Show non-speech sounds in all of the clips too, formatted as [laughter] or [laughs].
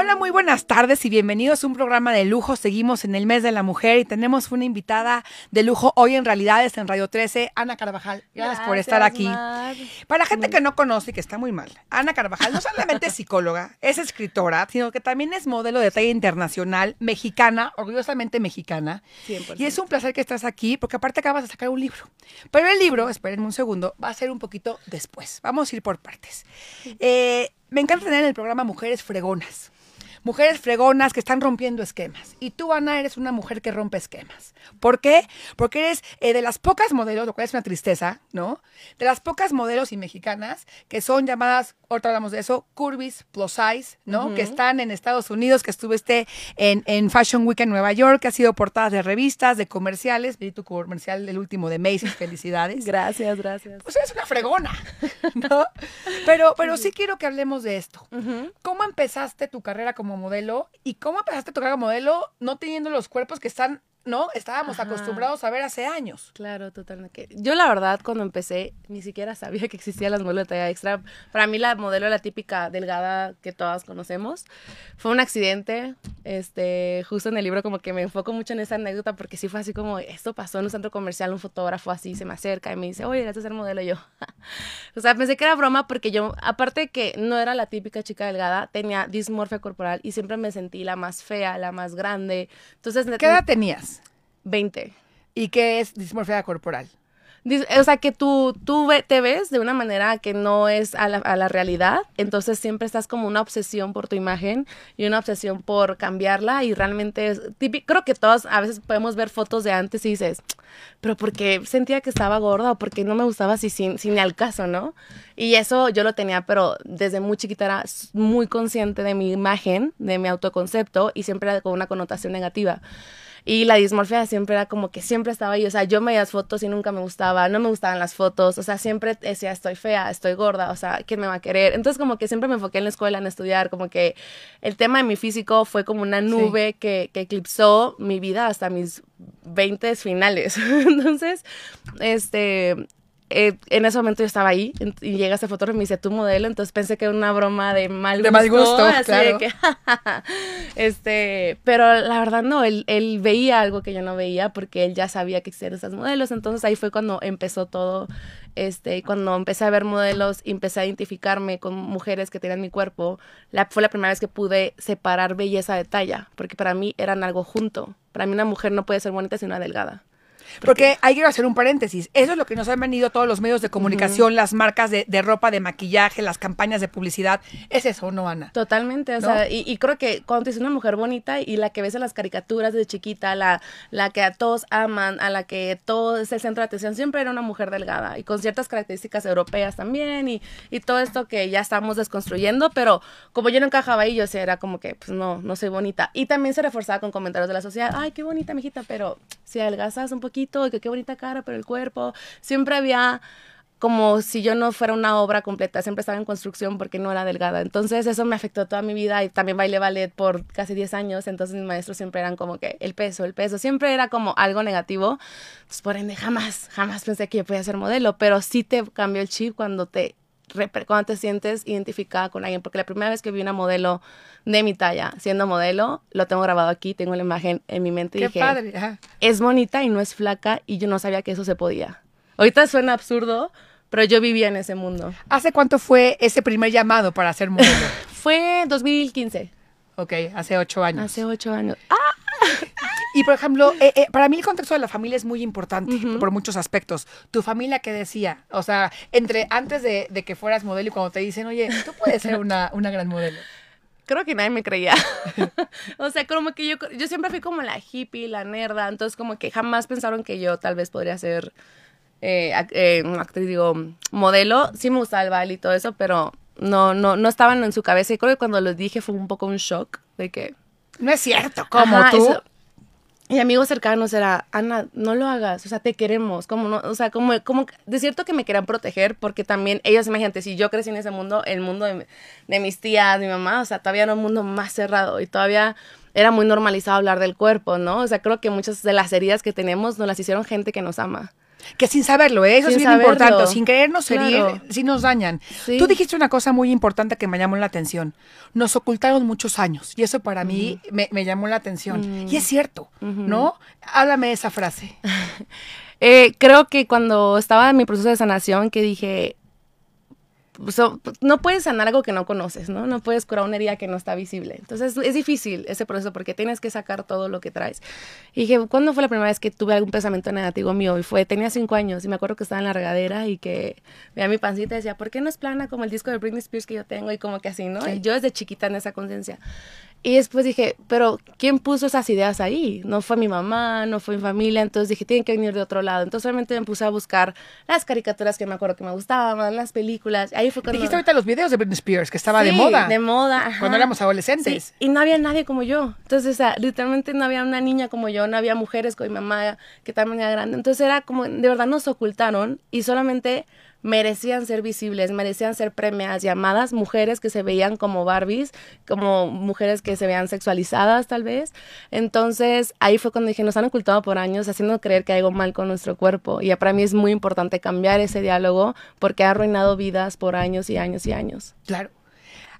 Hola, muy buenas tardes y bienvenidos a un programa de lujo. Seguimos en el mes de la mujer y tenemos una invitada de lujo hoy en Realidades en Radio 13, Ana Carvajal. Gracias, por estar aquí. Para la gente que no conoce y que está muy mal, Ana Carvajal no solamente es psicóloga, [laughs] es escritora, sino que también es modelo de talla internacional, mexicana, orgullosamente mexicana. Y es un placer que estás aquí porque aparte acabas de sacar un libro. Pero el libro, espérenme un segundo, va a ser un poquito después. Vamos a ir por partes. Eh, me encanta tener en el programa Mujeres Fregonas mujeres fregonas que están rompiendo esquemas. Y tú, Ana, eres una mujer que rompe esquemas. ¿Por qué? Porque eres eh, de las pocas modelos, lo cual es una tristeza, ¿no? De las pocas modelos y mexicanas que son llamadas, ahorita hablamos de eso, curvis plus size, ¿no? Que están en Estados Unidos, que estuviste en, en Fashion Week en Nueva York, que ha sido portadas de revistas, de comerciales. Vi tu comercial, el último de Macy's, [laughs] felicidades. gracias, gracias. Pues eres una fregona, [laughs] ¿no? Pero, pero sí quiero que hablemos de esto. ¿Cómo empezaste tu carrera como modelo y cómo empezaste a tocar como modelo no teniendo los cuerpos que están ¿no? Estábamos acostumbrados a ver hace años. Claro, totalmente. Yo la verdad cuando empecé ni siquiera sabía que existían las modelos de talla extra. Para mí la modelo la típica delgada que todas conocemos. Fue un accidente, este, justo en el libro como que me enfoco mucho en esa anécdota porque sí fue así como, esto pasó en un centro comercial, un fotógrafo así se me acerca y me dice, oye, ¿eres ser modelo? yo, [laughs] o sea, pensé que era broma porque yo, aparte de que no era la típica chica delgada, tenía dismorfia corporal y siempre me sentí la más fea, la más grande. Entonces, ¿qué edad tenías? 20. ¿Y qué es dismorfia corporal? O sea, que tú, tú te ves de una manera que no es a la, a la, realidad, entonces siempre estás como una obsesión por tu imagen y una obsesión por cambiarla y realmente es típico, creo que todos a veces podemos ver fotos de antes y dices, pero porque sentía que estaba gorda o porque no me gustaba así sin, sin al caso, ¿no? Y eso yo lo tenía, pero desde muy chiquita era muy consciente de mi imagen, de mi autoconcepto y siempre era con una connotación negativa. Y la dismorfia siempre era como que siempre estaba ahí. O sea, yo me veía fotos y nunca me gustaba, no me gustaban las fotos. O sea, siempre decía, estoy fea, estoy gorda, o sea, ¿quién me va a querer? Entonces, como que siempre me enfoqué en la escuela, en estudiar. Como que el tema de mi físico fue como una nube que, que eclipsó mi vida hasta mis 20 finales. [laughs] Entonces, este, eh, en ese momento yo estaba ahí y llega ese fotógrafo y me dice, tu modelo, entonces pensé que era una broma de mal gusto. De mal gusto, claro. [laughs] este, pero la verdad no, él, él, veía algo que yo no veía porque él ya sabía que existían esas modelos, entonces ahí fue cuando empezó todo, este, cuando empecé a ver modelos y empecé a identificarme con mujeres que tenían mi cuerpo, la, fue la primera vez que pude separar belleza de talla, porque para mí eran algo junto. Para mí una mujer no puede ser bonita sino delgada. Porque hay que hacer un paréntesis. Eso es lo que nos han venido todos los medios de comunicación, las marcas de, ropa, de maquillaje, las campañas de publicidad. ¿Es eso, no, Ana? Totalmente. O sea, y, creo que cuando te una mujer bonita y la que ves en las caricaturas de chiquita, la, la que a todos aman, a la que todo es el centro de atención, siempre era una mujer delgada y con ciertas características europeas también y, y todo esto que ya estamos desconstruyendo, pero como yo no encajaba ahí, yo sí era como que, pues no, no soy bonita. Y también se reforzaba con comentarios de la sociedad, ay, qué bonita, mijita, pero si adelgazas un poquito, que qué bonita cara, pero el cuerpo, siempre había como si yo no fuera una obra completa, siempre estaba en construcción porque no era delgada. Entonces eso me afectó toda mi vida y también bailé ballet por casi 10 años, entonces mis maestros siempre eran como que el peso, el peso, siempre era como algo negativo. Entonces por ende jamás, jamás pensé que yo podía ser modelo, pero sí te cambió el chip cuando te cuando te sientes identificada con alguien, porque la primera vez que vi una modelo de mi talla siendo modelo, lo tengo grabado aquí, tengo la imagen en mi mente y dije, es bonita y no es flaca y yo no sabía que eso se podía. Ahorita suena absurdo, pero yo vivía en ese mundo. ¿Hace cuánto fue ese primer llamado para ser modelo? [laughs] fue 2015. Ok, hace ocho años. Hace ocho años. ¡Ah! [laughs] Y por ejemplo, eh, eh, para mí el contexto de la familia es muy importante por muchos aspectos. Tu familia, ¿qué decía? O sea, entre antes de, que fueras modelo y cuando te dicen, oye, tú puedes ser una, una gran modelo. Creo que nadie me creía. [laughs] o sea, como que yo, yo siempre fui como la hippie, la nerda, entonces como que jamás pensaron que yo tal vez podría ser eh, eh actriz, digo, modelo. Sí me gustaba el baile y todo eso, pero no, no, no estaban en su cabeza. Y creo que cuando los dije fue un poco un shock de que... No es cierto, como tú. Y amigos cercanos era, Ana, no lo hagas, o sea, te queremos, como no, o sea, como, como, de cierto que me querían proteger, porque también ellos, imagínate, si yo crecí en ese mundo, el mundo de, de mis tías, mi mamá, o sea, todavía era un mundo más cerrado y todavía era muy normalizado hablar del cuerpo, ¿no? O sea, creo que muchas de las heridas que tenemos nos las hicieron gente que nos ama. Que sin saberlo, ¿eh? eso es bien importante. Sin querernos herir, sí nos dañan. Tú dijiste una cosa muy importante que me llamó la atención. Nos ocultaron muchos años y eso para mí me, llamó la atención. Y es cierto, ¿no? Háblame de esa frase. [laughs] Eh, creo que cuando estaba en mi proceso de sanación, que dije, no puedes sanar algo que no conoces, ¿no? No puedes curar una herida que no está visible. Entonces es difícil ese proceso porque tienes que sacar todo lo que traes. Y dije, ¿cuándo fue la primera vez que tuve algún pensamiento negativo mío? Y fue, tenía cinco años y me acuerdo que estaba en la regadera y que veía mi pancita y decía, ¿por qué no es plana como el disco de Britney Spears que yo tengo? Y como que así, ¿no? Y yo desde chiquita en esa conciencia. Y después dije, pero ¿quién puso esas ideas ahí? No fue mi mamá, no fue mi familia, entonces dije, tienen que venir de otro lado. Entonces realmente me puse a buscar las caricaturas que me acuerdo que me gustaban, las películas. Ahí fue cuando... Dijiste ahorita los videos de Britney Spears, que estaba de moda. de moda. Cuando éramos adolescentes. y no había nadie como yo. Entonces, o sea, literalmente no había una niña como yo, no había mujeres con mi mamá que también era grande. Entonces era como, de verdad nos ocultaron y solamente merecían ser visibles, merecían ser premiadas, llamadas mujeres que se veían como Barbies, como mujeres que se veían sexualizadas tal vez. Entonces ahí fue cuando dije, nos han ocultado por años haciendo creer que hay algo mal con nuestro cuerpo. Y para mí es muy importante cambiar ese diálogo porque ha arruinado vidas por años y años y años. Claro.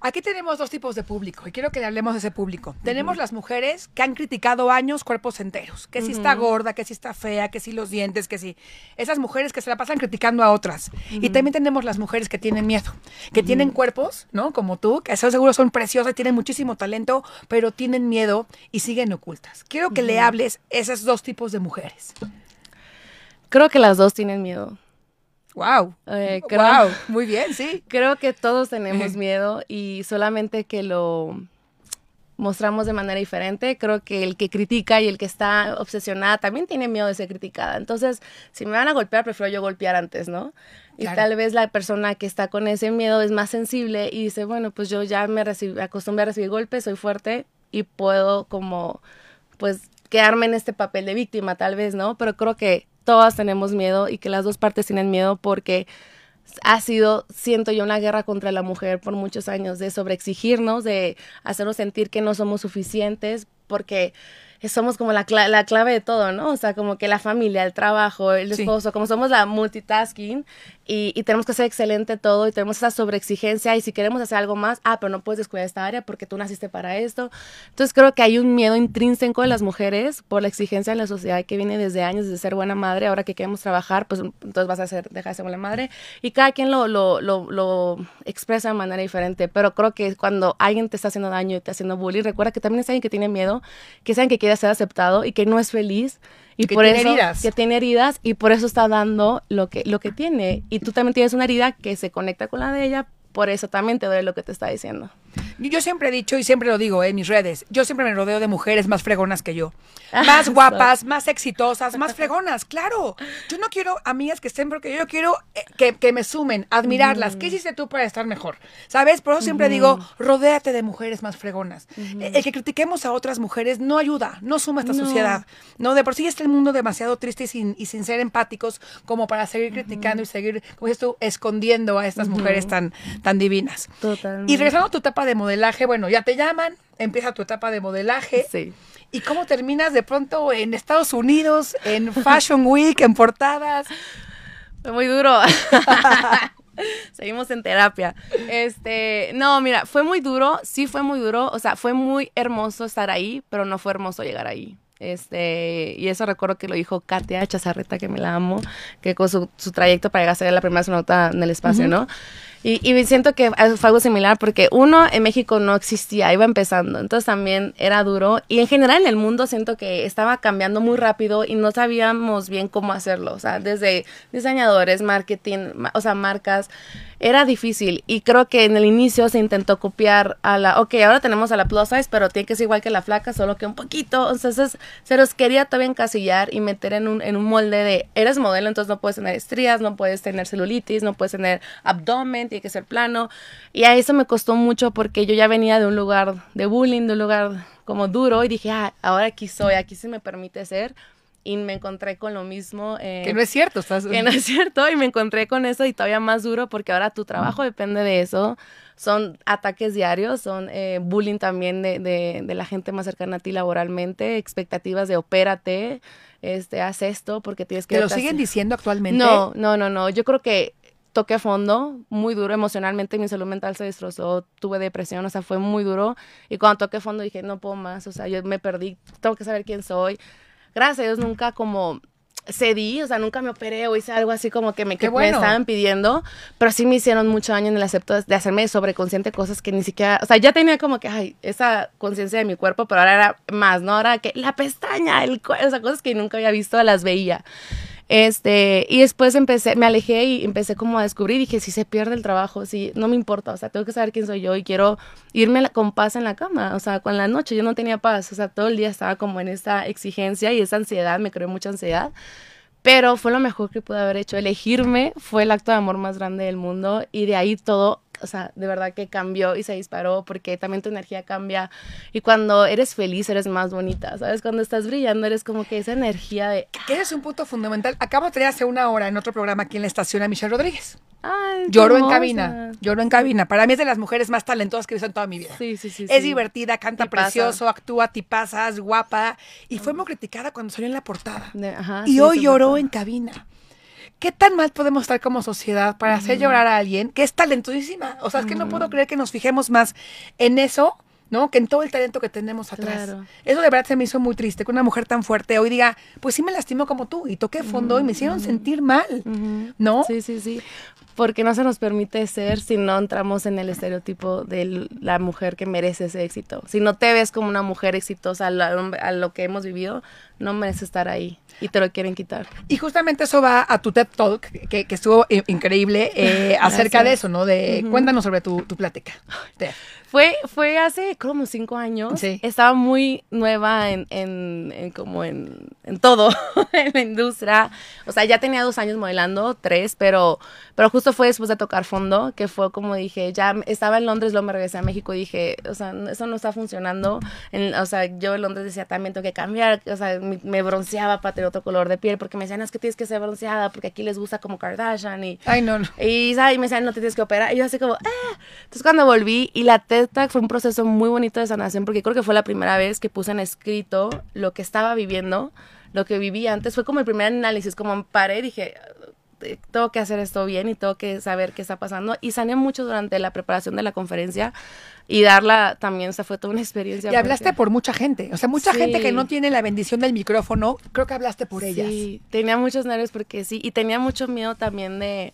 Aquí tenemos dos tipos de público y quiero que hablemos de ese público. Tenemos las mujeres que han criticado años cuerpos enteros, que si está gorda, que si está fea, que si los dientes, que si... Esas mujeres que se la pasan criticando a otras. Y también tenemos las mujeres que tienen miedo, que tienen cuerpos, ¿no? Como tú, que seguro son preciosas, tienen muchísimo talento, pero tienen miedo y siguen ocultas. Quiero que le hables esos dos tipos de mujeres. Creo que las dos tienen miedo. Wow. Eh, wow. [laughs] Muy bien, sí. Creo que todos tenemos [laughs] miedo y solamente que lo mostramos de manera diferente. Creo que el que critica y el que está obsesionada también tiene miedo de ser criticada. Entonces, si me van a golpear, prefiero yo golpear antes, ¿no? Y tal vez la persona que está con ese miedo es más sensible y dice, bueno, pues yo ya me acostumbré a recibir golpes, soy fuerte y puedo como, pues, quedarme en este papel de víctima, tal vez, ¿no? Pero creo que todas tenemos miedo y que las dos partes tienen miedo porque ha sido, siento yo, una guerra contra la mujer por muchos años, de sobreexigirnos, de hacernos sentir que no somos suficientes, porque somos como la, la clave de todo, ¿no? O sea, como que la familia, el trabajo, el esposo, como somos la multitasking y, y, tenemos que ser excelente todo y tenemos esa sobreexigencia y si queremos hacer algo más, ah, pero no puedes descuidar esta área porque tú naciste para esto. Entonces creo que hay un miedo intrínseco de las mujeres por la exigencia de la sociedad que viene desde años de ser buena madre, ahora que queremos trabajar, pues entonces vas a ser, dejar de ser buena madre y cada quien lo, lo, lo, lo expresa de manera diferente, pero creo que cuando alguien te está haciendo daño y te está haciendo bullying, recuerda que también es alguien que tiene miedo, que saben que quiere ser aceptado y que no es feliz y que por tiene eso heridas. que tiene heridas y por eso está dando lo que lo que tiene y tú también tienes una herida que se conecta con la de ella por eso también te duele lo que te está diciendo. Yo siempre he dicho y siempre lo digo en mis redes, yo siempre me rodeo de mujeres más fregonas que yo. [laughs] Más guapas, más exitosas, más fregonas, claro. Yo no quiero amigas que estén porque yo quiero eh, que, me sumen, admirarlas. ¿Qué hiciste tú para estar mejor? ¿Sabes? Por eso siempre digo, rodéate de mujeres más fregonas. El que critiquemos a otras mujeres no ayuda, no suma esta sociedad. No, de por sí está el mundo demasiado triste y sin, y sin ser empáticos como para seguir criticando y seguir, como dices tú, escondiendo a estas mujeres tan, tan divinas. Totalmente. Y regresando a tu etapa de modelaje, bueno, ya te llaman, empieza tu etapa de modelaje. Sí. ¿Y cómo terminas de pronto en Estados Unidos, en Fashion Week, en portadas? Fue muy duro. [laughs] Seguimos en terapia. Este, no, mira, fue muy duro, sí fue muy duro, o sea, fue muy hermoso estar ahí, pero no fue hermoso llegar ahí. Este, y eso recuerdo que lo dijo Katia Chazarreta, que me la amo, que con su, su trayecto para llegar a ser la primera astronauta en el espacio, ¿no? Y, y, siento que fue algo similar porque uno en México no existía, iba empezando, entonces también era duro. Y en general en el mundo siento que estaba cambiando muy rápido y no sabíamos bien cómo hacerlo, o sea, desde diseñadores, marketing, o sea, marcas, era difícil. Y creo que en el inicio se intentó copiar a la, ok, ahora tenemos a la plus size, pero tiene que ser igual que la flaca, solo que un poquito, entonces se los quería todavía encasillar y meter en un, en un molde de, eres modelo, entonces no puedes tener estrías, no puedes tener celulitis, no puedes tener abdomen, tiene que ser plano. Y a eso me costó mucho porque yo ya venía de un lugar de bullying, de un lugar como duro y dije, ah, ahora aquí soy, aquí se me permite ser. Y me encontré con lo mismo. Eh, que no es cierto, estás... Que no es cierto, y me encontré con eso y todavía más duro porque ahora tu trabajo depende de eso. Son ataques diarios, son eh, bullying también de, de, de, la gente más cercana a ti laboralmente, expectativas de opérate, este, haz esto porque tienes que... ¿Te lo siguen diciendo actualmente? No, no, no, no. Yo creo que toqué fondo, muy duro emocionalmente, mi salud mental se destrozó, tuve depresión, o sea, fue muy duro. Y cuando toqué fondo dije, no puedo más, o sea, yo me perdí, tengo que saber quién soy. Gracias a Dios nunca como cedí, o sea, nunca me operé o hice algo así como que me, que me estaban pidiendo, pero sí me hicieron mucho daño en el acepto de hacerme sobreconsciente cosas que ni siquiera, o sea, ya tenía como que, ay, esa conciencia de mi cuerpo, pero ahora era más, ¿no? Ahora que la pestaña, el o sea, cosas que nunca había visto, las veía. Este, y después empecé, me alejé y empecé como a descubrir, dije, si se pierde el trabajo, si no me importa, o sea, tengo que saber quién soy yo y quiero irme con paz en la cama, o sea, con la noche yo no tenía paz, o sea, todo el día estaba como en esa exigencia y esa ansiedad, me creó mucha ansiedad. Pero fue lo mejor que pude haber hecho. Elegirme fue el acto de amor más grande del mundo y de ahí todo o sea, de verdad que cambió y se disparó porque también tu energía cambia y cuando eres feliz eres más bonita, ¿sabes? Cuando estás brillando eres como que esa energía de... Que es un punto fundamental. Acabo de tener hace una hora en otro programa aquí en la estación a Michelle Rodríguez. Ay, lloro en cabina, lloro en cabina. Para mí es de las mujeres más talentosas que he visto en toda mi vida. Sí, sí, sí. Es divertida, canta precioso, actúa tipazas, guapa. Y fue muy criticada cuando salió en la portada. y hoy lloró en cabina. ¿Qué tan mal podemos estar como sociedad para hacer llorar a alguien que es talentosísima? O sea, es que no puedo creer que nos fijemos más en eso, ¿no? Que en todo el talento que tenemos atrás. Eso de verdad se me hizo muy triste, que una mujer tan fuerte hoy diga, pues sí me lastimó como tú, y toqué fondo y me hicieron sentir mal, ¿no? Sí, sí, sí. Porque no se nos permite ser si no entramos en el estereotipo de la mujer que merece ese éxito. Si no te ves como una mujer exitosa a lo que hemos vivido, no mereces estar ahí y te lo quieren quitar. Y justamente eso va a tu TED Talk, que, estuvo increíble, eh, [laughs] acerca de eso, ¿no? De cuéntanos sobre tu, tu plática. Fue, fue hace como cinco años. Sí. Estaba muy nueva en, en, en como en, en todo, [laughs] en la industria. O sea, ya tenía dos años modelando, tres, pero, pero justo fue después de tocar fondo, que fue como dije, ya estaba en Londres, luego me regresé a México y dije, o sea, eso no está funcionando. o sea, yo en Londres decía, también tengo que cambiar. O sea, me, bronceaba para tener otro color de piel, porque me decían, es que tienes que ser bronceada, porque aquí les gusta como Kardashian. Y, Ay, no, no. Y, me decían, no te tienes que operar. Y yo así como, ah. Entonces cuando volví y la fue un proceso muy bonito de sanación porque creo que fue la primera vez que puse en escrito lo que estaba viviendo, lo que viví antes. Fue como el primer análisis, como paré y dije, eh, tengo que hacer esto bien y tengo que saber qué está pasando. Y sané mucho durante la preparación de la conferencia y darla también, o sea, fue toda una experiencia. Y hablaste por mucha gente, o sea, mucha gente que no tiene la bendición del micrófono, creo que hablaste por ellas. Sí, tenía muchos nervios porque sí, y tenía mucho miedo también de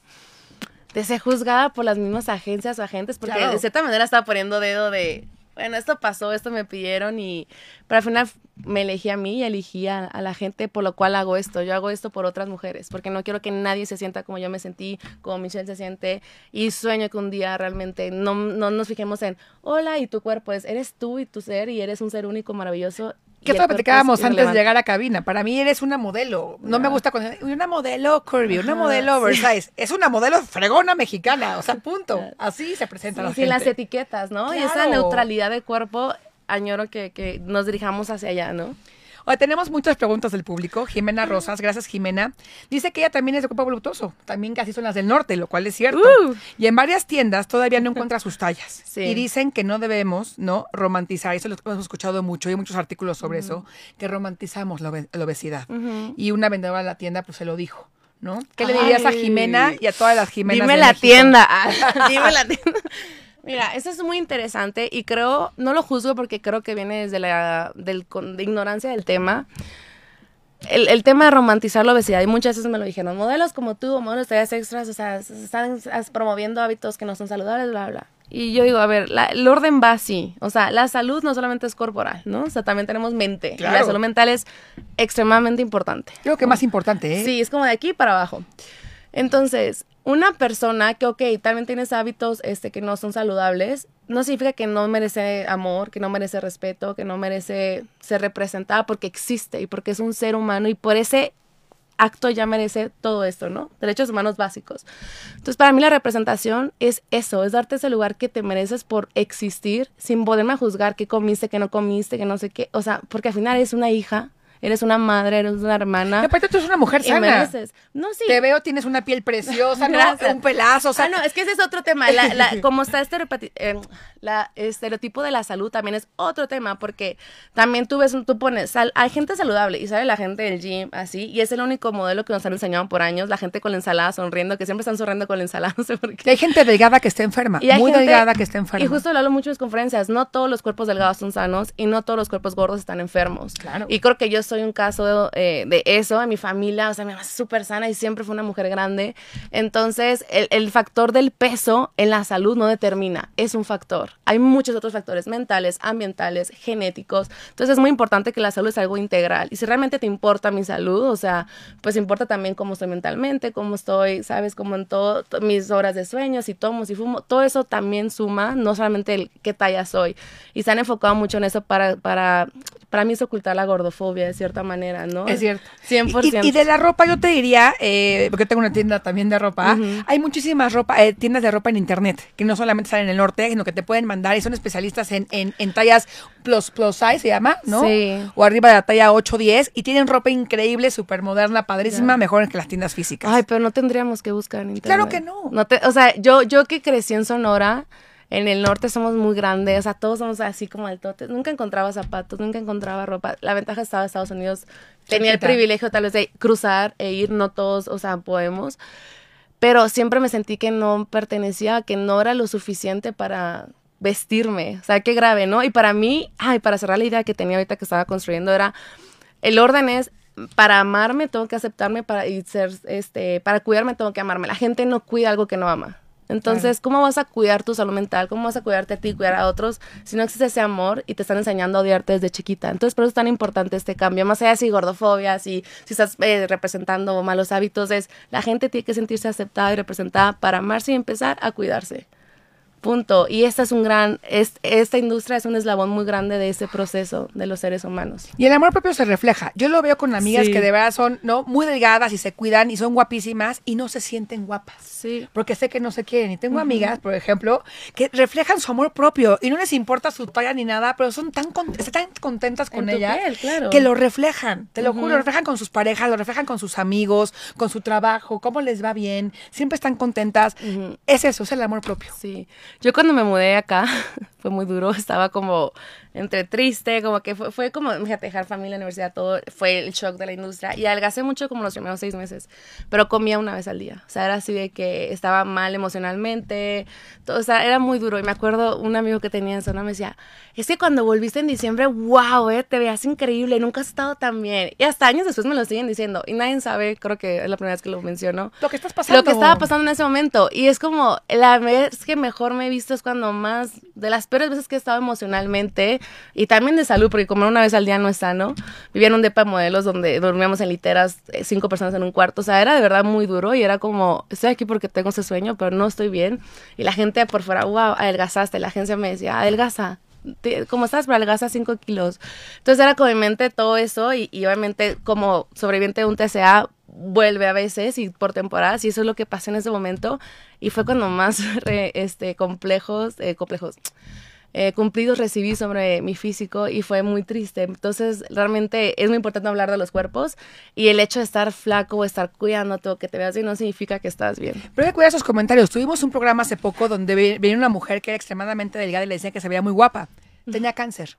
de ser juzgada por las mismas agencias o agentes, porque de cierta manera estaba poniendo dedo de, bueno, esto pasó, esto me pidieron y, pero al final me elegí a mí y elegí a, la gente por lo cual hago esto. Yo hago esto por otras mujeres, porque no quiero que nadie se sienta como yo me sentí, como Michelle se siente y sueño que un día realmente no, no nos fijemos en, hola, y tu cuerpo es, eres tú y tu ser y eres un ser único, maravilloso ¿Qué te platicábamos antes de llegar a cabina? Para mí eres una modelo. No me gusta cuando una modelo curvy, una modelo oversize. Es una modelo fregona mexicana. O sea, punto. Así se presenta la gente. las etiquetas, ¿no? Y esa neutralidad de cuerpo, añoro que, que nos dirijamos hacia allá, ¿no? Hoy tenemos muchas preguntas del público. Jimena Rosas, gracias Jimena. Dice que ella también es de cuerpo voluptuoso. También casi son las del norte, lo cual es cierto. Uh. Y en varias tiendas todavía no encuentra sus tallas. Y dicen que no debemos no romantizar. Eso lo hemos escuchado mucho. Hay muchos artículos sobre eso. Que romantizamos la, obesidad. Y una vendedora de la tienda pues se lo dijo. ¿no? ¿Qué le dirías a Jimena y a todas las Jimenas? Dime la tienda. [laughs] Dime la tienda. Mira, eso es muy interesante y creo, no lo juzgo porque creo que viene desde la del, de ignorancia del tema. El, el, tema de romantizar la obesidad, y muchas veces me lo dijeron, modelos como tú, modelos de extras, o sea, están promoviendo hábitos que no son saludables, bla, bla. Y yo digo, a ver, el orden va así. O sea, la salud no solamente es corporal, ¿no? O sea, también tenemos mente. la salud mental es extremadamente importante. Creo que más importante, ¿eh? Sí, es como de aquí para abajo. Entonces, una persona que, ok, también tienes hábitos este, que no son saludables, no significa que no merece amor, que no merece respeto, que no merece ser representada porque existe y porque es un ser humano y por ese acto ya merece todo esto, ¿no? Derechos humanos básicos. Entonces, para mí la representación es eso, es darte ese lugar que te mereces por existir sin poderme juzgar qué comiste, qué no comiste, que no sé qué. O sea, porque al final es una hija Eres una madre, eres una hermana. Y aparte tú eres una mujer sana. mereces. No, sí. Te veo, tienes una piel preciosa, ¿no? Un pelazo, o sea, ah, no, es que ese es otro tema. La, la- [laughs] como está eh, la estereotipo de la salud también es otro tema, porque también tú ves, tú pones, sal- hay gente saludable y sale la gente del gym así, y es el único modelo que nos han enseñado por años, la gente con la ensalada sonriendo, que siempre están sonriendo con la ensalada, [laughs] no sé por y qué. hay gente delgada que está enferma, Y hay muy gente- delgada que está enferma. Y justo lo hablo mucho en mis conferencias, no todos los cuerpos delgados son sanos y no todos los cuerpos gordos están enfermos. Claro. Y creo que yo soy un caso eh, de eso en mi familia, o sea, mi mamá es súper sana y siempre fue una mujer grande. Entonces, el, el factor del peso en la salud no determina, es un factor. Hay muchos otros factores mentales, ambientales, genéticos. Entonces, es muy importante que la salud es algo integral. Y si realmente te importa mi salud, o sea, pues importa también cómo estoy mentalmente, cómo estoy, sabes, como en todo, to- mis horas de sueño, si tomo, si fumo, todo eso también suma, no solamente el qué talla soy. Y se han enfocado mucho en eso para, para, para mí es ocultar la gordofobia cierta manera, ¿no? Es cierto. 100%. Y, y de la ropa yo te diría, eh, porque tengo una tienda también de ropa, hay muchísimas ropa, eh, tiendas de ropa en internet, que no solamente están en el norte, sino que te pueden mandar y son especialistas en, en, en tallas plus, plus size, se llama, ¿no? Sí. O arriba de la talla 8, 10, y tienen ropa increíble, súper moderna, padrísima, mejor que las tiendas físicas. Ay, pero no tendríamos que buscar en internet. Claro que no. te- o sea, yo, yo que crecí en Sonora, en el norte somos muy grandes, o sea, todos somos así como altotes. Nunca encontraba zapatos, nunca encontraba ropa. La ventaja estaba en Estados Unidos. Tenía el privilegio tal vez de cruzar e ir, no todos, o sea, podemos. Pero siempre me sentí que no pertenecía, que no era lo suficiente para vestirme. O sea, qué grave, ¿no? Y para mí, ay, para cerrar la idea que tenía ahorita que estaba construyendo era, el orden es, para amarme tengo que aceptarme, para y ser, este, para cuidarme tengo que amarme. La gente no cuida algo que no ama. Entonces, ¿cómo vas a cuidar tu salud mental? ¿Cómo vas a cuidarte a ti y cuidar a otros si no existe ese amor y te están enseñando a odiarte desde chiquita? Entonces, por eso es tan importante este cambio. Más allá de si gordofobia, si, si estás eh, representando malos hábitos, es la gente tiene que sentirse aceptada y representada para amarse y empezar a cuidarse. Punto. Y esta es un gran, es, esta industria es un eslabón muy grande de ese proceso de los seres humanos. Y el amor propio se refleja. Yo lo veo con amigas Sí. que de verdad son no muy delgadas y se cuidan y son guapísimas y no se sienten guapas. Sí. Porque sé que no se quieren. Y tengo amigas, por ejemplo, que reflejan su amor propio y no les importa su talla ni nada, pero son tan, con- están tan contentas con En tu ella piel, claro. que lo reflejan. Te lo juro, lo reflejan con sus parejas, lo reflejan con sus amigos, con su trabajo, cómo les va bien. Siempre están contentas. Es eso, es el amor propio. Sí. Yo cuando me mudé acá, [laughs] fue muy duro, estaba como entre triste, como que fue, fue como, fíjate, dejar familia, universidad, todo, fue el shock de la industria. Y adelgacé mucho como los primeros seis meses, pero comía una vez al día. O sea, era así de que estaba mal emocionalmente, todo, o sea, era muy duro. Y me acuerdo, un amigo que tenía en zona me decía, es que cuando volviste en diciembre, wow, eh, te veías increíble, nunca has estado tan bien. Y hasta años después me lo siguen diciendo. Y nadie sabe, creo que es la primera vez que lo menciono. Lo que estás pasando. Lo que estaba pasando en ese momento. Y es como, la vez que mejor me he visto es cuando más, de las peores veces que he estado emocionalmente y también de salud, porque comer una vez al día no es sano. Vivía en un depa de modelos donde dormíamos en literas, eh, cinco personas en un cuarto. O sea, era de verdad muy duro y era como, estoy aquí porque tengo ese sueño, pero no estoy bien. Y la gente por fuera, wow, adelgazaste. La agencia me decía, adelgaza. Como estás, pero adelgaza 5 kilos. Entonces era como en mente todo eso y, y obviamente como sobreviviente de un TCA vuelve a veces y por temporadas y eso es lo que pasó en ese momento y fue cuando más [laughs] re- este complejos eh, complejos [tsk] eh, cumplidos recibí sobre mi físico y fue muy triste entonces realmente es muy importante hablar de los cuerpos y el hecho de estar flaco o estar cuidándote o que te veas bien no significa que estás bien Pero hay que cuidar esos comentarios. Tuvimos un programa hace poco donde ve- venía una mujer que era extremadamente delgada y le decía que se veía muy guapa. Tenía cáncer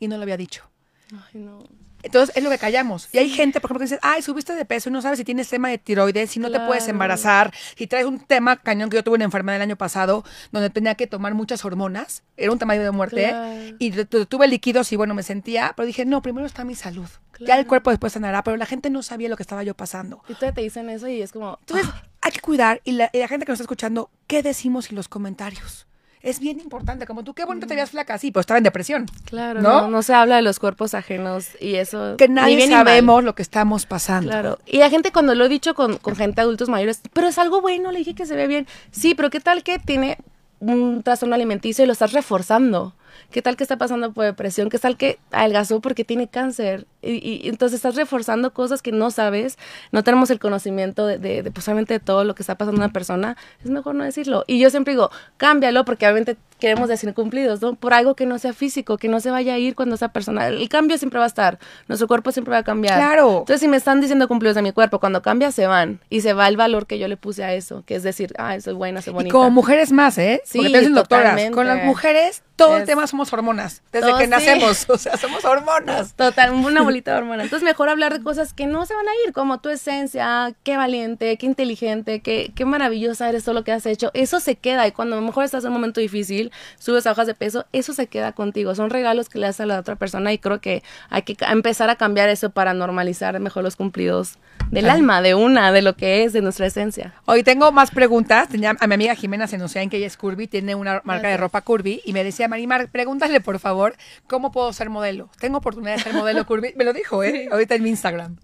y no lo había dicho. Ay, no. Entonces es lo que callamos. Y hay gente, por ejemplo, que dice, ay, subiste de peso y no sabes si tienes tema de tiroides, si no te puedes embarazar, si traes un tema cañón que yo tuve una enfermedad el año pasado donde tenía que tomar muchas hormonas, era un tema de muerte, Claro. y tu- tu- tuve líquidos y bueno, me sentía, pero dije, no, primero está mi salud. Ya el cuerpo después sanará, pero la gente no sabía lo que estaba yo pasando. y todavía te dicen eso y es como Entonces, hay que cuidar, y la, y la gente que nos está escuchando, ¿qué decimos en los comentarios? Es bien importante, como tú, qué bonito te veías flaca, sí, pero estaba en depresión. claro ¿No? no no se habla de los cuerpos ajenos y eso Que nadie bien sabemos lo que estamos pasando. Claro. Y la gente cuando lo he dicho con, con gente adultos mayores, pero es algo bueno, le dije que se ve bien. Sí, pero ¿qué tal que tiene un trastorno alimenticio y lo estás reforzando? ¿Qué tal que está pasando por depresión? ¿Qué tal que adelgazó porque tiene cáncer? Y, entonces estás reforzando cosas que no sabes, no tenemos el conocimiento de, de, de, pues, de todo lo que está pasando en una persona, es mejor no decirlo. Y yo siempre digo, cámbialo porque obviamente queremos decir cumplidos, ¿no? Por algo que no sea físico, que no se vaya a ir cuando esa persona, el cambio siempre va a estar, nuestro cuerpo siempre va a cambiar. Claro. Entonces, si me están diciendo cumplidos de mi cuerpo, cuando cambia se van y se va el valor que yo le puse a eso, que es decir, ah, soy buena, soy bonita. Y como mujeres más, ¿eh? Sí, Porque doctoras, con las mujeres todo el tema somos hormonas, desde que nacemos, [laughs] o sea, somos hormonas. Total, una bolita de. Entonces, mejor hablar de cosas que no se van a ir, como tu esencia, qué valiente, qué inteligente, qué, qué maravillosa eres todo lo que has hecho. Eso se queda y cuando a lo mejor estás en un momento difícil, subes a hojas de peso, eso se queda contigo. Son regalos que le das a la otra persona y creo que hay que empezar a cambiar eso para normalizar mejor los cumplidos del alma, de una, de lo que es, de nuestra esencia. Hoy tengo más preguntas. Tenía a mi amiga Jimena en que ella es curvy, tiene una marca de ropa curvy y me decía, Marimar, pregúntale por favor cómo puedo ser modelo. Tengo oportunidad de ser modelo curvy. Me lo dijo, ¿eh? Ahorita en mi Instagram.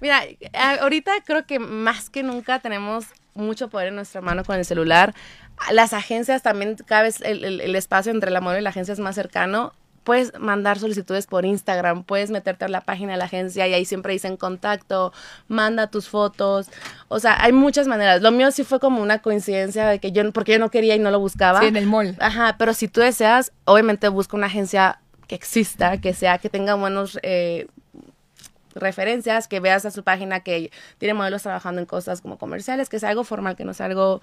Mira, ahorita creo que más que nunca tenemos mucho poder en nuestra mano con el celular. Las agencias también, cada vez el, el, espacio entre la modelo y la agencia es más cercano puedes mandar solicitudes por Instagram, puedes meterte a la página de la agencia y ahí siempre dicen contacto, manda tus fotos. O sea, hay muchas maneras. Lo mío sí fue como una coincidencia de que yo, porque yo no quería y no lo buscaba. Sí, en el mall. Ajá, pero si tú deseas, obviamente busca una agencia que exista, que sea, que tenga buenos eh, referencias, que veas a su página que tiene modelos trabajando en cosas como comerciales, que sea algo formal, que no sea algo,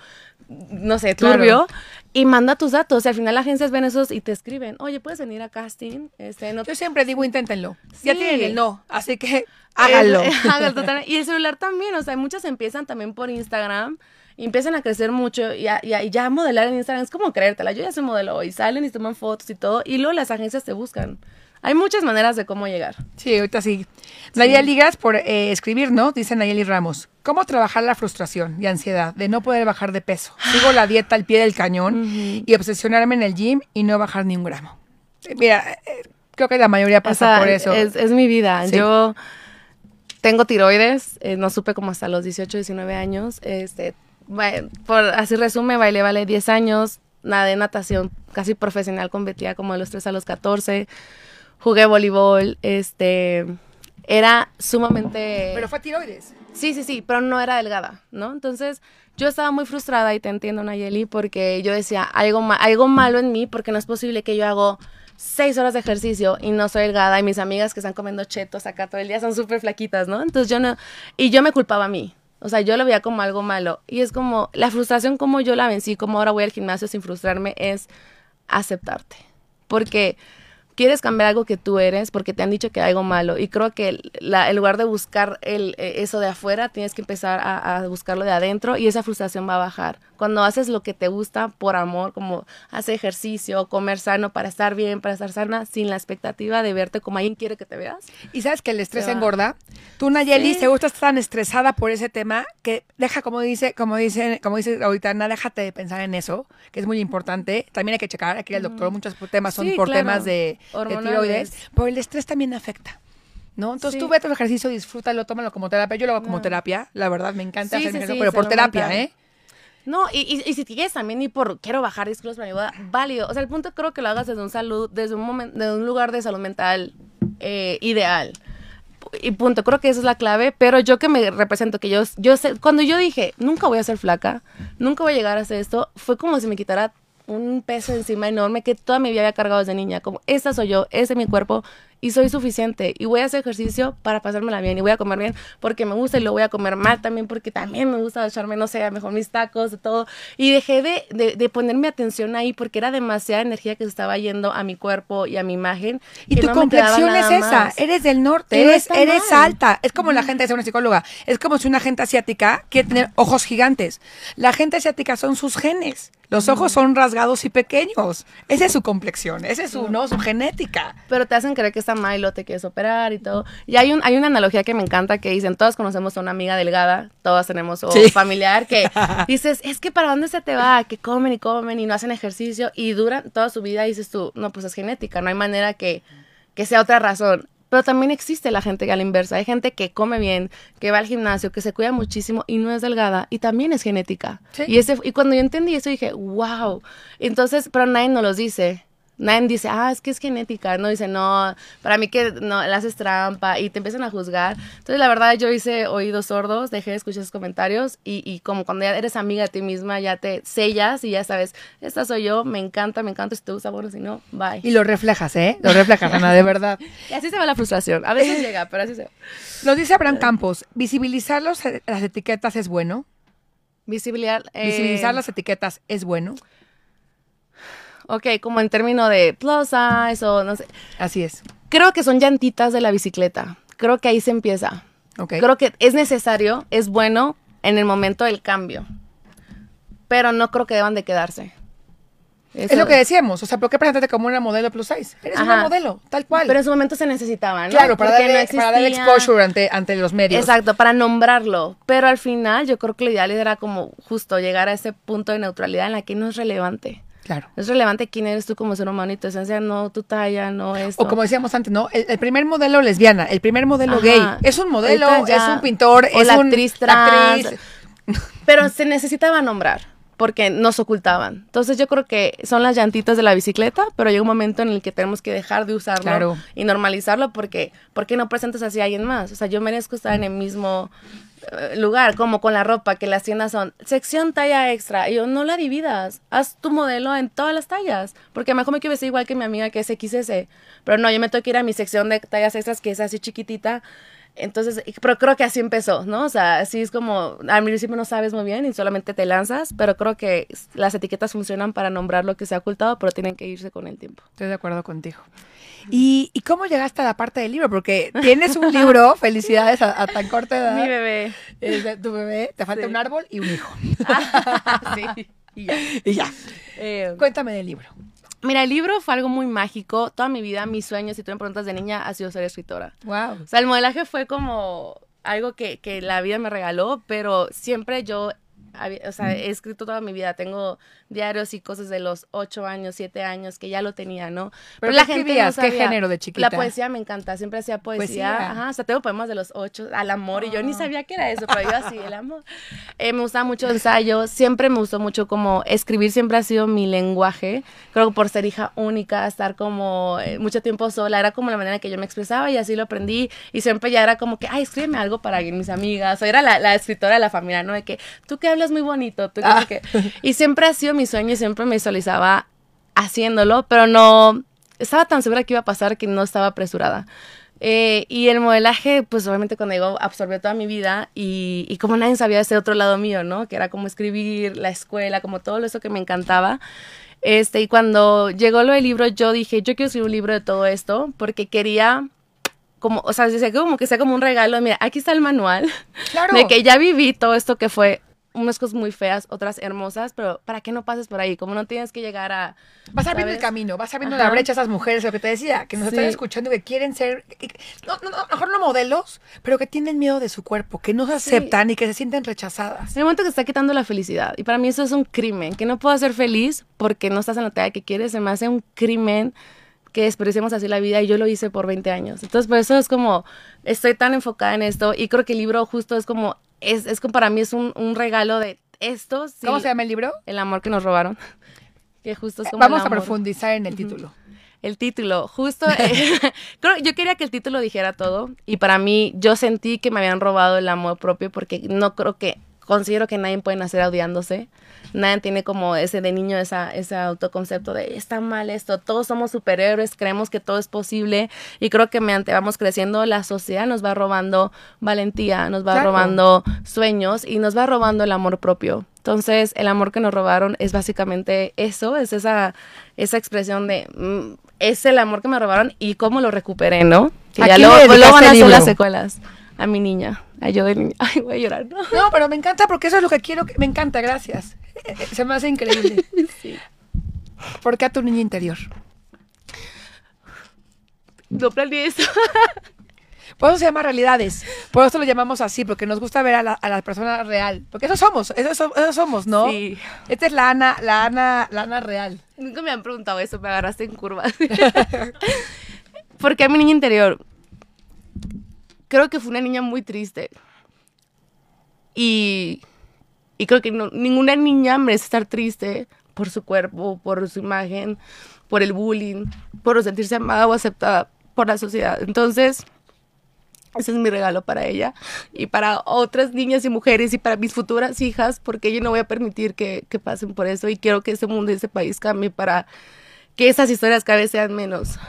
no sé, turbio, y manda tus datos. al final las agencias ven esos y te escriben, oye, puedes venir a casting. Este, Yo siempre digo, inténtenlo. Ya tienen el no, así que [laughs] háganlo. [laughs] y el celular también, o sea, muchas empiezan también por Instagram y empiezan a crecer mucho y, y, ya modelar en Instagram es como creértela. Yo ya soy modelo y salen y toman fotos y todo y luego las agencias te buscan. Hay muchas maneras de cómo llegar. Sí, ahorita sí. Nayeli Ligas por eh, escribir, ¿no? Dice Nayeli Ramos. ¿Cómo trabajar la frustración y ansiedad de no poder bajar de peso? Sigo la dieta al pie del cañón y obsesionarme en el gym y no bajar ni un gramo. Eh, mira, eh, creo que la mayoría pasa por eso. Es, mi vida. Yo tengo tiroides, no supe como hasta los 18, 19 años. Este, por así resume, bailé, vale 10 años, nadé natación casi profesional, competía como de los 3 a los 14 jugué voleibol, este, era sumamente... Pero fue tiroides. Sí, sí, sí, pero no era delgada, ¿no? Entonces yo estaba muy frustrada y te entiendo, Nayeli, porque yo decía, algo, algo malo en mí, porque no es posible que yo hago seis horas de ejercicio y no soy delgada y mis amigas que están comiendo chetos acá todo el día son súper flaquitas, ¿no? Entonces yo no, y yo me culpaba a mí, o sea, yo lo veía como algo malo y es como, la frustración como yo la vencí, como ahora voy al gimnasio sin frustrarme, es aceptarte, porque quieres cambiar algo que tú eres porque te han dicho que hay algo malo. Y creo que el lugar de buscar el, e, eso de afuera, tienes que empezar a, buscarlo de adentro y esa frustración va a bajar. Cuando haces lo que te gusta por amor, como hacer ejercicio, comer sano para estar bien, para estar sana, sin la expectativa de verte como alguien quiere que te veas. Y sabes que el estrés engorda. Tú, Nayeli, se gusta estar tan estresada por ese tema que deja, como dice, como dice, como dice ahorita, Ana, déjate de pensar en eso, que es muy importante. También hay que checar, aquí el doctor, muchos temas son por temas de tiroides, pero el estrés también afecta. ¿no? Entonces tú vete al ejercicio, disfrútalo, tómalo como terapia. Yo lo hago como terapia, la verdad, me encanta hacer ejercicio, pero por terapia, ¿eh? No, y, y, si quieres también y por quiero bajar 10 kilos para mi boda, válido. O sea, el punto creo que lo hagas desde un salud, desde un momento, desde un lugar de salud mental eh, ideal. Y punto, creo que esa es la clave, pero yo que me represento, que yo, yo sé, cuando yo dije, nunca voy a ser flaca, nunca voy a llegar a hacer esto, fue como si me quitara un peso encima enorme que toda mi vida había cargado desde niña, como esta soy yo, ese es mi cuerpo y soy suficiente y voy a hacer ejercicio para pasármela bien y voy a comer bien porque me gusta y lo voy a comer mal también porque también me gusta echarme, no sé, a mejor mis tacos, de todo. Y dejé de, de, ponerme atención ahí porque era demasiada energía que se estaba yendo a mi cuerpo y a mi imagen. Y tu complexión es esa, eres del norte, eres, eres alta. Es como la gente, es una psicóloga, es como si una gente asiática quiere tener ojos gigantes. La gente asiática son sus genes. Los ojos son rasgados y pequeños. Esa es su complexión, esa es su, ¿no? su genética. Pero te hacen creer que está mal y lo te quieres operar y todo. Y hay, un, hay una analogía que me encanta que dicen, todos conocemos a una amiga delgada, todas tenemos un familiar que [laughs] dices, es que para dónde se te va, que comen y comen y no hacen ejercicio y duran toda su vida y dices tú, no, pues es genética, no hay manera que, que sea otra razón. Pero también existe la gente que a la inversa. Hay gente que come bien, que va al gimnasio, que se cuida muchísimo y no es delgada y también es genética. Y, ese, y cuando yo entendí eso dije, wow. Entonces, pero nadie nos lo dice. Nadie dice, ah, es que es genética. No dice, no, para mí que no, le haces trampa y te empiezan a juzgar. Entonces, la verdad, yo hice oídos sordos, dejé de escuchar esos comentarios y, y como cuando ya eres amiga de ti misma, ya te sellas y ya sabes, esta soy yo, me encanta, me encanta, si te gusta, bueno, si no, bye. Y lo reflejas, ¿eh? Lo reflejas, Ana, de verdad. [laughs] Y así se va la frustración. A veces llega, pero así se va. Nos dice Abraham Campos, ¿visibilizar los, las etiquetas es bueno? Visibilizar, eh, ¿Visibilizar las etiquetas es bueno? Ok, como en términos de plus size o no sé. Así es. Creo que son llantitas de la bicicleta. Creo que ahí se empieza. Ok. Creo que es necesario, es bueno en el momento del cambio. Pero no creo que deban de quedarse. Es lo que decíamos, o sea, ¿por qué presentarte como una modelo plus size? Eres una Ajá. modelo, tal cual. Pero en su momento se necesitaba, ¿no? claro, para darle, no para darle existía- exposure ante, ante los medios. Exacto, para nombrarlo. Pero al final yo creo que lo ideal era como justo llegar a ese punto de neutralidad en la que no es relevante. Claro. Es relevante quién eres tú como ser humano y tu esencia, no tu talla, no esto. O como decíamos antes, ¿no? El, el primer modelo lesbiana, el primer modelo Ajá. gay. Es un modelo, ya- es un pintor, o es la un actriz la trans. actriz. Pero se necesitaba nombrar porque nos ocultaban. Entonces yo creo que son las llantitas de la bicicleta, pero llega un momento en el que tenemos que dejar de usarlo Claro. y normalizarlo porque ¿por qué no presentas así a alguien más? O sea, yo merezco estar en el mismo lugar, como con la ropa, que las tiendas son sección talla extra. Y yo, no la dividas, haz tu modelo en todas las tallas, porque a lo mejor me quiero igual que mi amiga que es XS, pero no, yo me tengo que ir a mi sección de tallas extras que es así chiquitita. Entonces, pero creo que así empezó, ¿no? O sea, así es como, al principio no sabes muy bien y solamente te lanzas, pero creo que las etiquetas funcionan para nombrar lo que se ha ocultado, pero tienen que irse con el tiempo. Estoy de acuerdo contigo. ¿Y, y cómo llegaste a la parte del libro? Porque tienes un libro, [laughs] felicidades a, a tan corta edad. Mi bebé. De tu bebé, te falta Sí. un árbol y un hijo. [laughs] sí. Y ya. y ya. Eh, Cuéntame del libro. mira, el libro fue algo muy mágico. Toda mi vida, mis sueños, si tú me preguntas de niña, ha sido ser escritora. Wow. O sea, el modelaje fue como algo que, que la vida me regaló, pero siempre yo, o sea, he escrito toda mi vida. Tengo diarios y cosas de los ocho años, siete años, que ya lo tenía, ¿no? ¿Pero qué escribías? ¿Qué sabía. género de chiquita? La poesía me encanta, siempre hacía poesía. Poesía. Ajá, o sea, tengo poemas de los ocho, al amor, y yo ni Ah. sabía qué era eso, pero yo así, el amor. Eh, me gustaba mucho ensayo, siempre me gustó mucho como escribir, siempre ha sido mi lenguaje. Creo que por ser hija única, estar como eh, mucho tiempo sola, era como la manera que yo me expresaba y así lo aprendí. Y siempre ya era como que, ay, escríbeme algo para mis amigas. O era la, la escritora de la familia, ¿no? De que tú que hablas muy bonito, tú que Ah. qué. Y siempre ha sido mi sueño y siempre me visualizaba haciéndolo, pero no estaba tan segura que iba a pasar que no estaba apresurada. Eh, y el modelaje, pues obviamente cuando llegó absorbió toda mi vida y, y como nadie sabía ese otro lado mío, ¿no? Que era como escribir, la escuela, como todo eso que me encantaba. Este, y cuando llegó lo del libro, yo dije, yo quiero escribir un libro de todo esto porque quería como, o sea, como que sea como un regalo, mira, aquí está el manual Claro. de que ya viví todo esto que fue unas cosas muy feas, otras hermosas, pero para que no pases por ahí, como no tienes que llegar a Vas abriendo el ¿sabes? camino, vas abriendo Ajá. la brecha a esas mujeres, lo que te decía, que nos están escuchando y que quieren ser, no, no, no, mejor no modelos, pero que tienen miedo de su cuerpo, que no se Sí. aceptan y que se sienten rechazadas. En el momento que está quitando la felicidad. Y para mí eso es un crimen. Que no puedo ser feliz porque no estás en la talla que quieres. Se me hace un crimen que desperdiciemos así la vida. Y yo lo hice por 20 años. Entonces, por eso es como, estoy tan enfocada en esto. Y creo que el libro justo es como, es, es como para mí es un, un regalo de esto. sí, ¿Cómo se llama el libro? El amor que nos robaron. [laughs] Que justo es como Vamos el a profundizar en el título. El título, justo, [laughs] eh, [laughs] creo, yo quería que el título dijera todo y para mí yo sentí que me habían robado el amor propio porque no creo que, considero que nadie puede nacer odiándose, nadie tiene como ese de niño, esa, ese autoconcepto de está mal esto, todos somos superhéroes, creemos que todo es posible y creo que mediante vamos creciendo la sociedad nos va robando valentía, nos va Claro. robando sueños y nos va robando el amor propio. Entonces, el amor que nos robaron es básicamente eso, es esa, esa expresión de, mm, es el amor que me robaron y cómo lo recuperé, ¿no? Que ¿A ya luego, luego van a ser las secuelas. A mi niña, a yo. [laughs] Ay, voy a llorar, ¿no? No, pero me encanta porque eso es lo que quiero. que- Me encanta, gracias. [laughs] Se me hace increíble. [laughs] Sí. ¿Por qué a tu niña interior? No planeé eso. Por eso se llama realidades. Por eso lo llamamos así, porque nos gusta ver a la, a la persona real. Porque eso somos, eso, so- eso somos, ¿no? Sí. Esta es la Ana, la Ana, la Ana real. Nunca me han preguntado eso, me agarraste en curva. Porque a mi niña interior, creo que fue una niña muy triste. Y, y creo que ninguna niña merece estar triste por su cuerpo, por su imagen, por el bullying, por sentirse amada o aceptada por la sociedad. Entonces, ese es mi regalo para ella y para otras niñas y mujeres y para mis futuras hijas, porque yo no voy a permitir que, que pasen por eso y quiero que ese mundo y ese país cambie para que esas historias cada vez sean menos.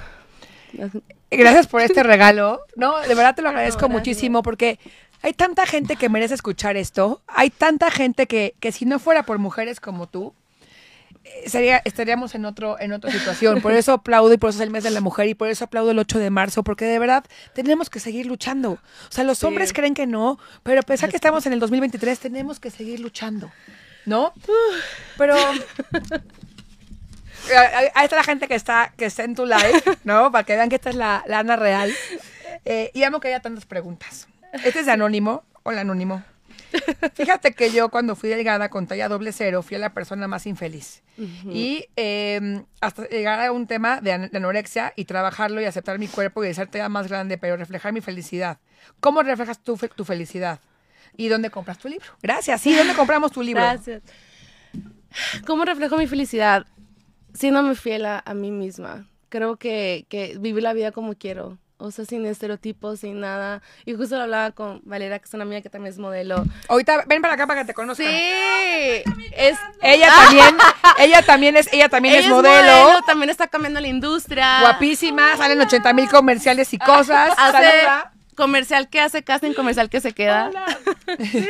Gracias por este [laughs] regalo. No, de verdad te lo agradezco muchísimo porque hay tanta gente que merece escuchar esto. Hay tanta gente que, que si no fuera por mujeres como tú, sería, estaríamos en otro en otra situación. Por eso aplaudo y por eso es el mes de la mujer y por eso aplaudo el 8 de marzo, porque de verdad tenemos que seguir luchando. O sea, los hombres creen que no, pero a pesar que estamos en el 2023, tenemos que seguir luchando. ¿No? Pero [laughs] ahí está la gente que está, que está en tu live, ¿no? [laughs] Para que vean que esta es la, la Ana real. Eh, y amo que haya tantas preguntas. Este es de Anónimo. Hola, Anónimo. Fíjate que yo cuando fui delgada con talla doble cero fui la persona más infeliz. Y em, hasta llegar a un tema de, anorexia y trabajarlo y aceptar mi cuerpo y de ser talla más grande, pero reflejar mi felicidad. ¿Cómo reflejas tú tu felicidad? ¿Y dónde compras tu libro? Gracias. Sí, ¿dónde compramos tu libro? Gracias. ¿Cómo reflejo mi felicidad? Siéndome fiel a, a mí misma. Creo que, que vivir la vida como quiero o sea, sin estereotipos, sin nada. Y justo lo hablaba con Valera, que es una amiga que también es modelo. Ahorita, ven para acá para que te conozca. Sí, es... Ella también, [laughs] ella también es, ella también es, modelo. También está cambiando la industria. Guapísima, salen 80 mil comerciales y cosas. Hace, Comercial que hace casting, comercial que se queda. [laughs] Sí.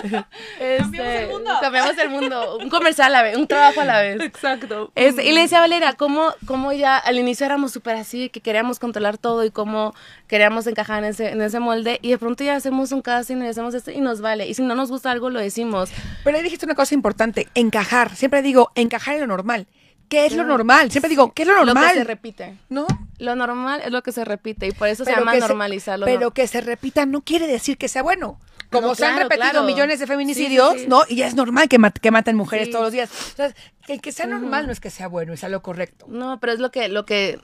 cambiamos el este, mundo. Cambiamos el mundo. Un comercial a la vez, un trabajo a la vez. Exacto. Este, y le decía a Valera, ¿cómo, cómo ya al inicio éramos súper así, que queríamos controlar todo y cómo queríamos encajar en ese, en ese molde. Y de pronto ya hacemos un casting y hacemos esto y nos vale. Y si no nos gusta algo, lo decimos. Pero ahí dijiste una cosa importante, encajar. Siempre digo, encajar en lo normal. ¿Qué es lo normal? Siempre digo, ¿qué es lo normal? Lo que se repite. ¿No? Lo normal es lo que se repite y por eso se llama normalizarlo. pero que se repita no quiere decir que sea bueno. Como se han repetido millones de feminicidios, ¿no? Y ya es normal que, que maten mujeres todos los días. O sea, que el que sea normal no es que sea bueno, es lo correcto. No, pero es lo que, lo que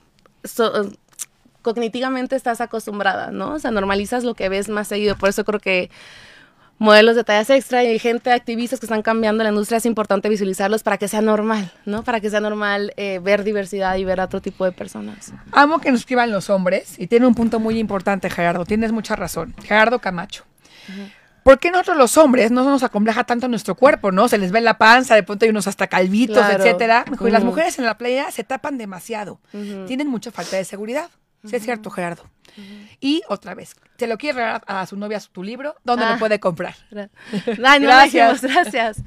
cognitivamente estás acostumbrada, ¿no? O sea, normalizas lo que ves más seguido. Por eso creo que modelos de tallas extra y gente, activistas que están cambiando la industria, es importante visualizarlos para que sea normal, ¿no? Para que sea normal eh, ver diversidad y ver a otro tipo de personas. Amo que nos escriban los hombres y tiene un punto muy importante, Gerardo, tienes mucha razón. Gerardo Camacho. ¿Por qué nosotros los hombres no nos acompleja tanto nuestro cuerpo, no? Se les ve la panza, de pronto hay unos hasta calvitos, etcétera. Y las mujeres en la playa se tapan demasiado. Tienen mucha falta de seguridad. Sí, es cierto, Gerardo. Y otra vez, ¿se lo quiere regalar a su novia tu libro? ¿Dónde lo ah. puede comprar? [laughs] gracias. gracias.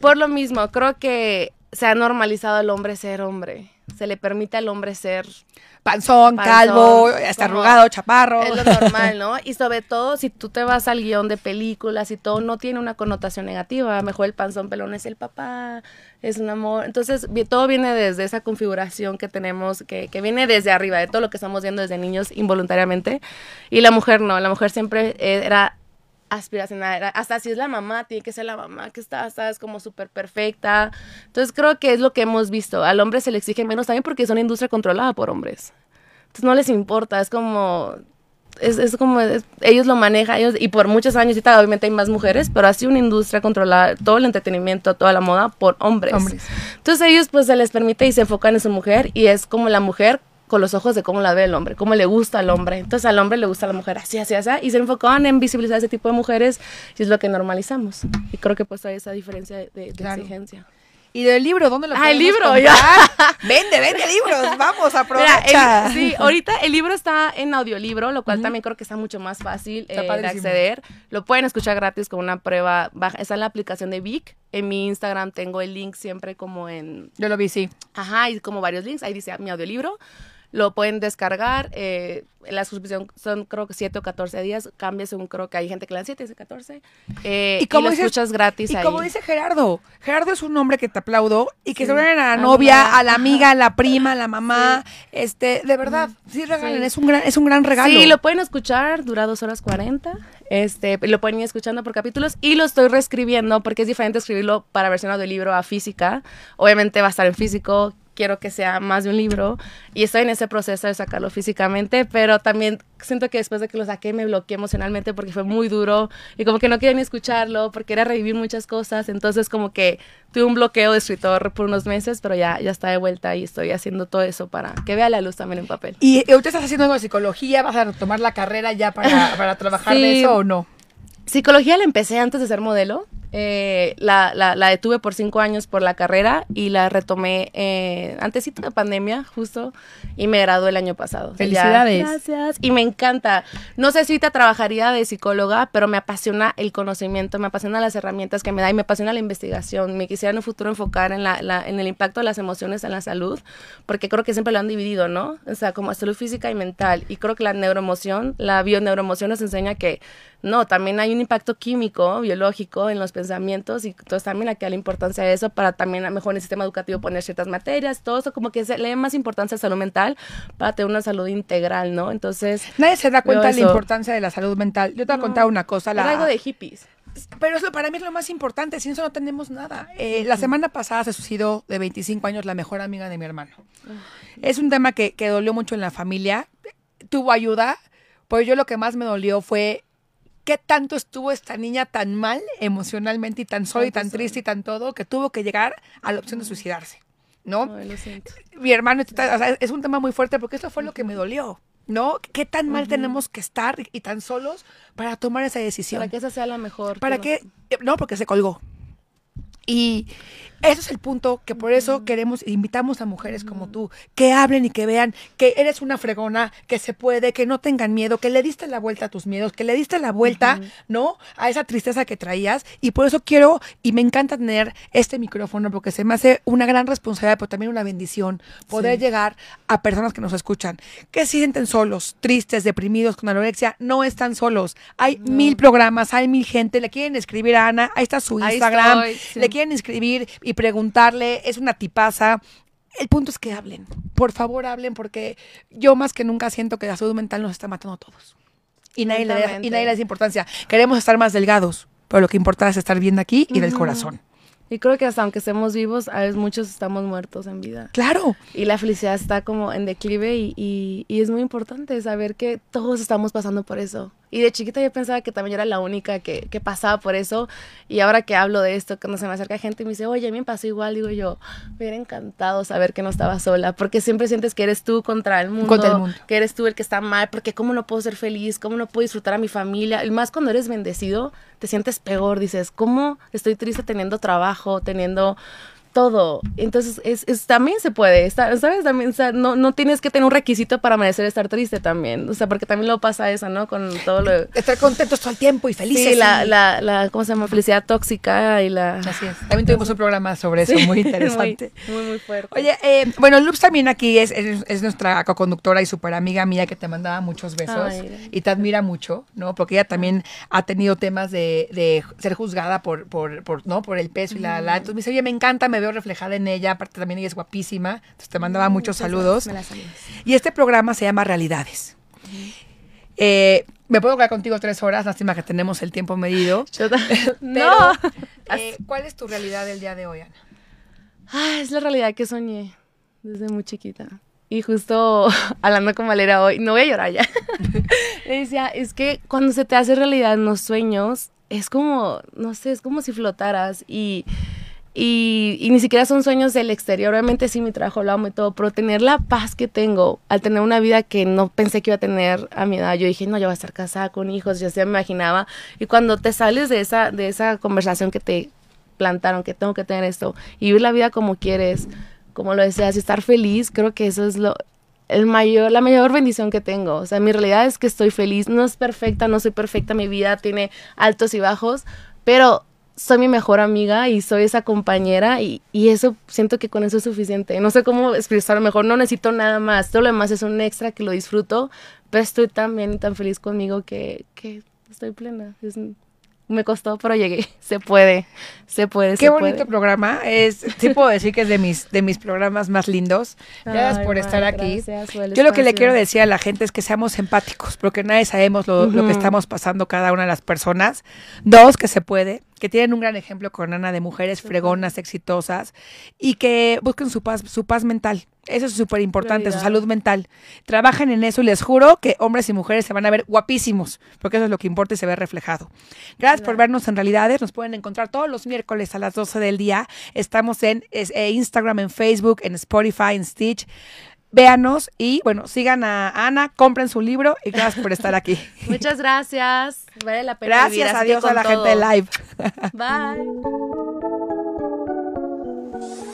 Por lo mismo, creo que se ha normalizado el hombre ser hombre. Se le permite al hombre ser panzón, calvo, hasta arrugado, chaparro. Es lo normal, ¿no? [laughs] Y sobre todo, si tú te vas al guion de películas y todo, no tiene una connotación negativa. Mejor el panzón pelón es el papá, es un amor. Entonces, todo viene desde esa configuración que tenemos, que, que viene desde arriba, de todo lo que estamos viendo desde niños involuntariamente. Y la mujer no, la mujer siempre era aspiracional, hasta si es la mamá, tiene que ser la mamá que está, es como súper perfecta. Entonces creo que es lo que hemos visto. Al hombre se le exige menos también porque es una industria controlada por hombres. Entonces no les importa, es como, es, es como, ellos lo manejan, ellos, y por muchos años, y tal, obviamente hay más mujeres, pero así una industria controlada, todo el entretenimiento, toda la moda, por hombres. hombres. Entonces ellos pues se les permite y se enfocan en su mujer y es como la mujer con los ojos de cómo la ve el hombre, cómo le gusta al hombre. Entonces al hombre le gusta a la mujer así, así, así, y se enfocaban en visibilizar ese tipo de mujeres y es lo que normalizamos. Y creo que pues hay esa diferencia de, exigencia. ¿Y del libro? ¿Dónde lo Ah, el libro, ya. [laughs] vende, vende libros. Vamos, aprovecha. sí, ahorita el libro está en audiolibro, lo cual también creo que está mucho más fácil eh, de acceder. Lo pueden escuchar gratis con una prueba. Baja, está en la aplicación de Vic. En mi Instagram tengo el link siempre como en... Yo lo vi, sí. Ajá, y como varios links. Ahí dice mi audiolibro lo pueden descargar. Eh, la suscripción son creo que 7 o 14 días. Cambia según creo que hay gente que le dan 7, 14. Eh, y, como lo escuchas gratis y como dice Gerardo, Gerardo es un hombre que te aplaudo y que se unen a la novia, a la amiga, a la prima, a la [laughs] mamá. Este, de verdad, sí regalen, es un gran, es un gran regalo. Sí, lo pueden escuchar, dura 2 horas 40. Este, lo pueden ir escuchando por capítulos y lo estoy reescribiendo porque es diferente escribirlo para versión audiolibro a física. Obviamente va a estar en físico, quiero que sea más de un libro y estoy en ese proceso de sacarlo físicamente, pero también siento que después de que lo saqué me bloqueé emocionalmente porque fue muy duro y como que no quería ni escucharlo porque era revivir muchas cosas, entonces como que tuve un bloqueo de escritor por unos meses, pero ya, ya está de vuelta y estoy haciendo todo eso para que vea la luz también en papel. ¿Y usted estás haciendo algo de psicología? ¿Vas a tomar la carrera ya para, para trabajar de eso o no? Psicología la empecé antes de ser modelo. Eh, la, la, la, detuve por cinco años por la carrera y la retomé eh, antesito de pandemia, justo, y me gradué el año pasado. Felicidades. gracias. Y me encanta. No sé si te trabajaría de psicóloga, pero me apasiona el conocimiento, me apasiona las herramientas que me da y me apasiona la investigación. Me quisiera en un futuro enfocar en, la, la, en el impacto de las emociones en la salud, porque creo que siempre lo han dividido, ¿no? O sea, como salud física y mental. Y creo que la neuroemoción, la bioneuroemoción nos enseña que no, también hay un impacto químico, biológico en los pensamientos y entonces también aquí la importancia de eso para también a mejor en el sistema educativo poner ciertas materias, todo eso como que se le da más importancia a la salud mental para tener una salud integral, ¿no? Entonces... Nadie se da cuenta de la importancia de la salud mental. Yo te voy a contar una cosa. La... algo de hippies. Pero eso para mí es lo más importante, sin eso no tenemos nada. Eh, la semana pasada se suicidó de 25 años la mejor amiga de mi hermano. Es un tema que, que dolió mucho en la familia. Tuvo ayuda, pues yo lo que más me dolió fue qué tanto estuvo esta niña tan mal emocionalmente y tan sola y tan triste y tan todo que tuvo que llegar a la opción de suicidarse, ¿no? Mi hermano, es un tema muy fuerte porque eso fue lo que me dolió, ¿no? ¿Qué tan mal tenemos que estar y tan solos para tomar esa decisión? Para que esa sea la mejor. Para que, no, porque se colgó. Y ese es el punto que por eso queremos, invitamos a mujeres como tú, que hablen y que vean que eres una fregona, que se puede, que no tengan miedo, que le diste la vuelta a tus miedos, que le diste la vuelta, ¿no? A esa tristeza que traías. Y por eso quiero, y me encanta tener este micrófono, porque se me hace una gran responsabilidad, pero también una bendición, poder llegar a personas que nos escuchan, que se sienten solos, tristes, deprimidos, con anorexia, no están solos. Hay mil programas, hay mil gente, le quieren escribir a Ana, ahí está su Instagram, le quieren escribir y preguntarle, es una tipaza. El punto es que hablen, por favor hablen, porque yo más que nunca siento que la salud mental nos está matando a todos. Y nadie, le da, y nadie le da importancia. Queremos estar más delgados, pero lo que importa es estar bien aquí y del corazón. Y creo que hasta aunque estemos vivos, a veces muchos estamos muertos en vida. Claro. Y la felicidad está como en declive y, y, y es muy importante saber que todos estamos pasando por eso. Y de chiquita yo pensaba que también yo era la única que, que, pasaba por eso. Y ahora que hablo de esto, cuando se me acerca gente y me dice, oye, a mí me pasó igual, digo yo, me hubiera encantado saber que no estaba sola. Porque siempre sientes que eres tú contra el mundo. Contra el mundo. Que eres tú el que está mal. Porque cómo no puedo ser feliz, cómo no puedo disfrutar a mi familia. Y más cuando eres bendecido, te sientes peor. Dices, ¿cómo estoy triste teniendo trabajo, teniendo todo. Entonces, es, es, también se puede, ¿sabes? También, o sea, no, no tienes que tener un requisito para merecer estar triste también. O sea, porque también lo pasa eso, ¿no? Con todo lo... Estar contentos todo el tiempo y felices. Sí, la, la, la, ¿cómo se llama? Felicidad tóxica y la... Así es. También tuvimos un programa sobre eso, [laughs] muy interesante. muy, muy, muy, fuerte. Oye, eh, bueno, Luz también aquí es, es, es nuestra co-conductora y súper amiga mía que te mandaba muchos besos Ay, y te admira mucho, ¿no? Porque ella también ha tenido temas de, de ser juzgada por, por, por, ¿no? por el peso y la, la... Entonces me dice, oye, me encanta, me veo reflejada en ella aparte también ella es guapísima, entonces te mandaba muchos saludos. Y este programa se llama Realidades. eh, me puedo quedar contigo tres horas, lástima que tenemos el tiempo medido. [laughs] [laughs] Pero, [laughs] no. Eh, ¿Cuál es tu realidad del día de hoy, Ana? Ah, es la realidad que soñé desde muy chiquita. Y justo hablando con Valera hoy, no voy a llorar ya. Le decía, es que cuando se te hace realidad en los sueños, es como, no sé, es como si flotaras y y, y, ni siquiera son sueños del exterior. Obviamente sí, mi trabajo lo amo y todo, pero tener la paz que tengo al tener una vida que no pensé que iba a tener a mi edad. Yo dije, no, yo voy a estar casada con hijos, ya me imaginaba. Y cuando te sales de esa, de esa conversación que te plantaron, que tengo que tener esto, y vivir la vida como quieres, como lo deseas, y estar feliz, creo que eso es lo, el mayor, la mayor bendición que tengo. O sea, mi realidad es que estoy feliz. No es perfecta, no soy perfecta, mi vida tiene altos y bajos, pero soy mi mejor amiga y soy esa compañera y, y, eso siento que con eso es suficiente. No sé cómo expresarlo mejor, no necesito nada más. Todo lo demás es un extra que lo disfruto, pero estoy tan bien y tan feliz conmigo que, que estoy plena. Es, me costó, pero llegué. [laughs] Se puede, se puede. Qué se bonito puede. programa. Es, sí puedo decir que es de mis, de mis programas más lindos. Gracias Ay, por estar aquí. Por Yo lo que le quiero decir a la gente es que seamos empáticos, porque nadie sabemos lo, uh -huh. lo que estamos pasando cada una de las personas. Dos, que se puede. Que tienen un gran ejemplo con Ana de mujeres fregonas, exitosas y que busquen su paz, su paz mental. Eso es súper importante, su salud mental. Trabajen en eso y les juro que hombres y mujeres se van a ver guapísimos, porque eso es lo que importa y se ve reflejado. Gracias por vernos en realidades. Nos pueden encontrar todos los miércoles a las 12 del día. Estamos en eh, Instagram, en Facebook, en Spotify, en Stitch véanos y bueno, sigan a Ana, compren su libro y gracias por estar aquí. [laughs] Muchas gracias. Vale la pena gracias, adiós a la gente de live. Bye. [laughs]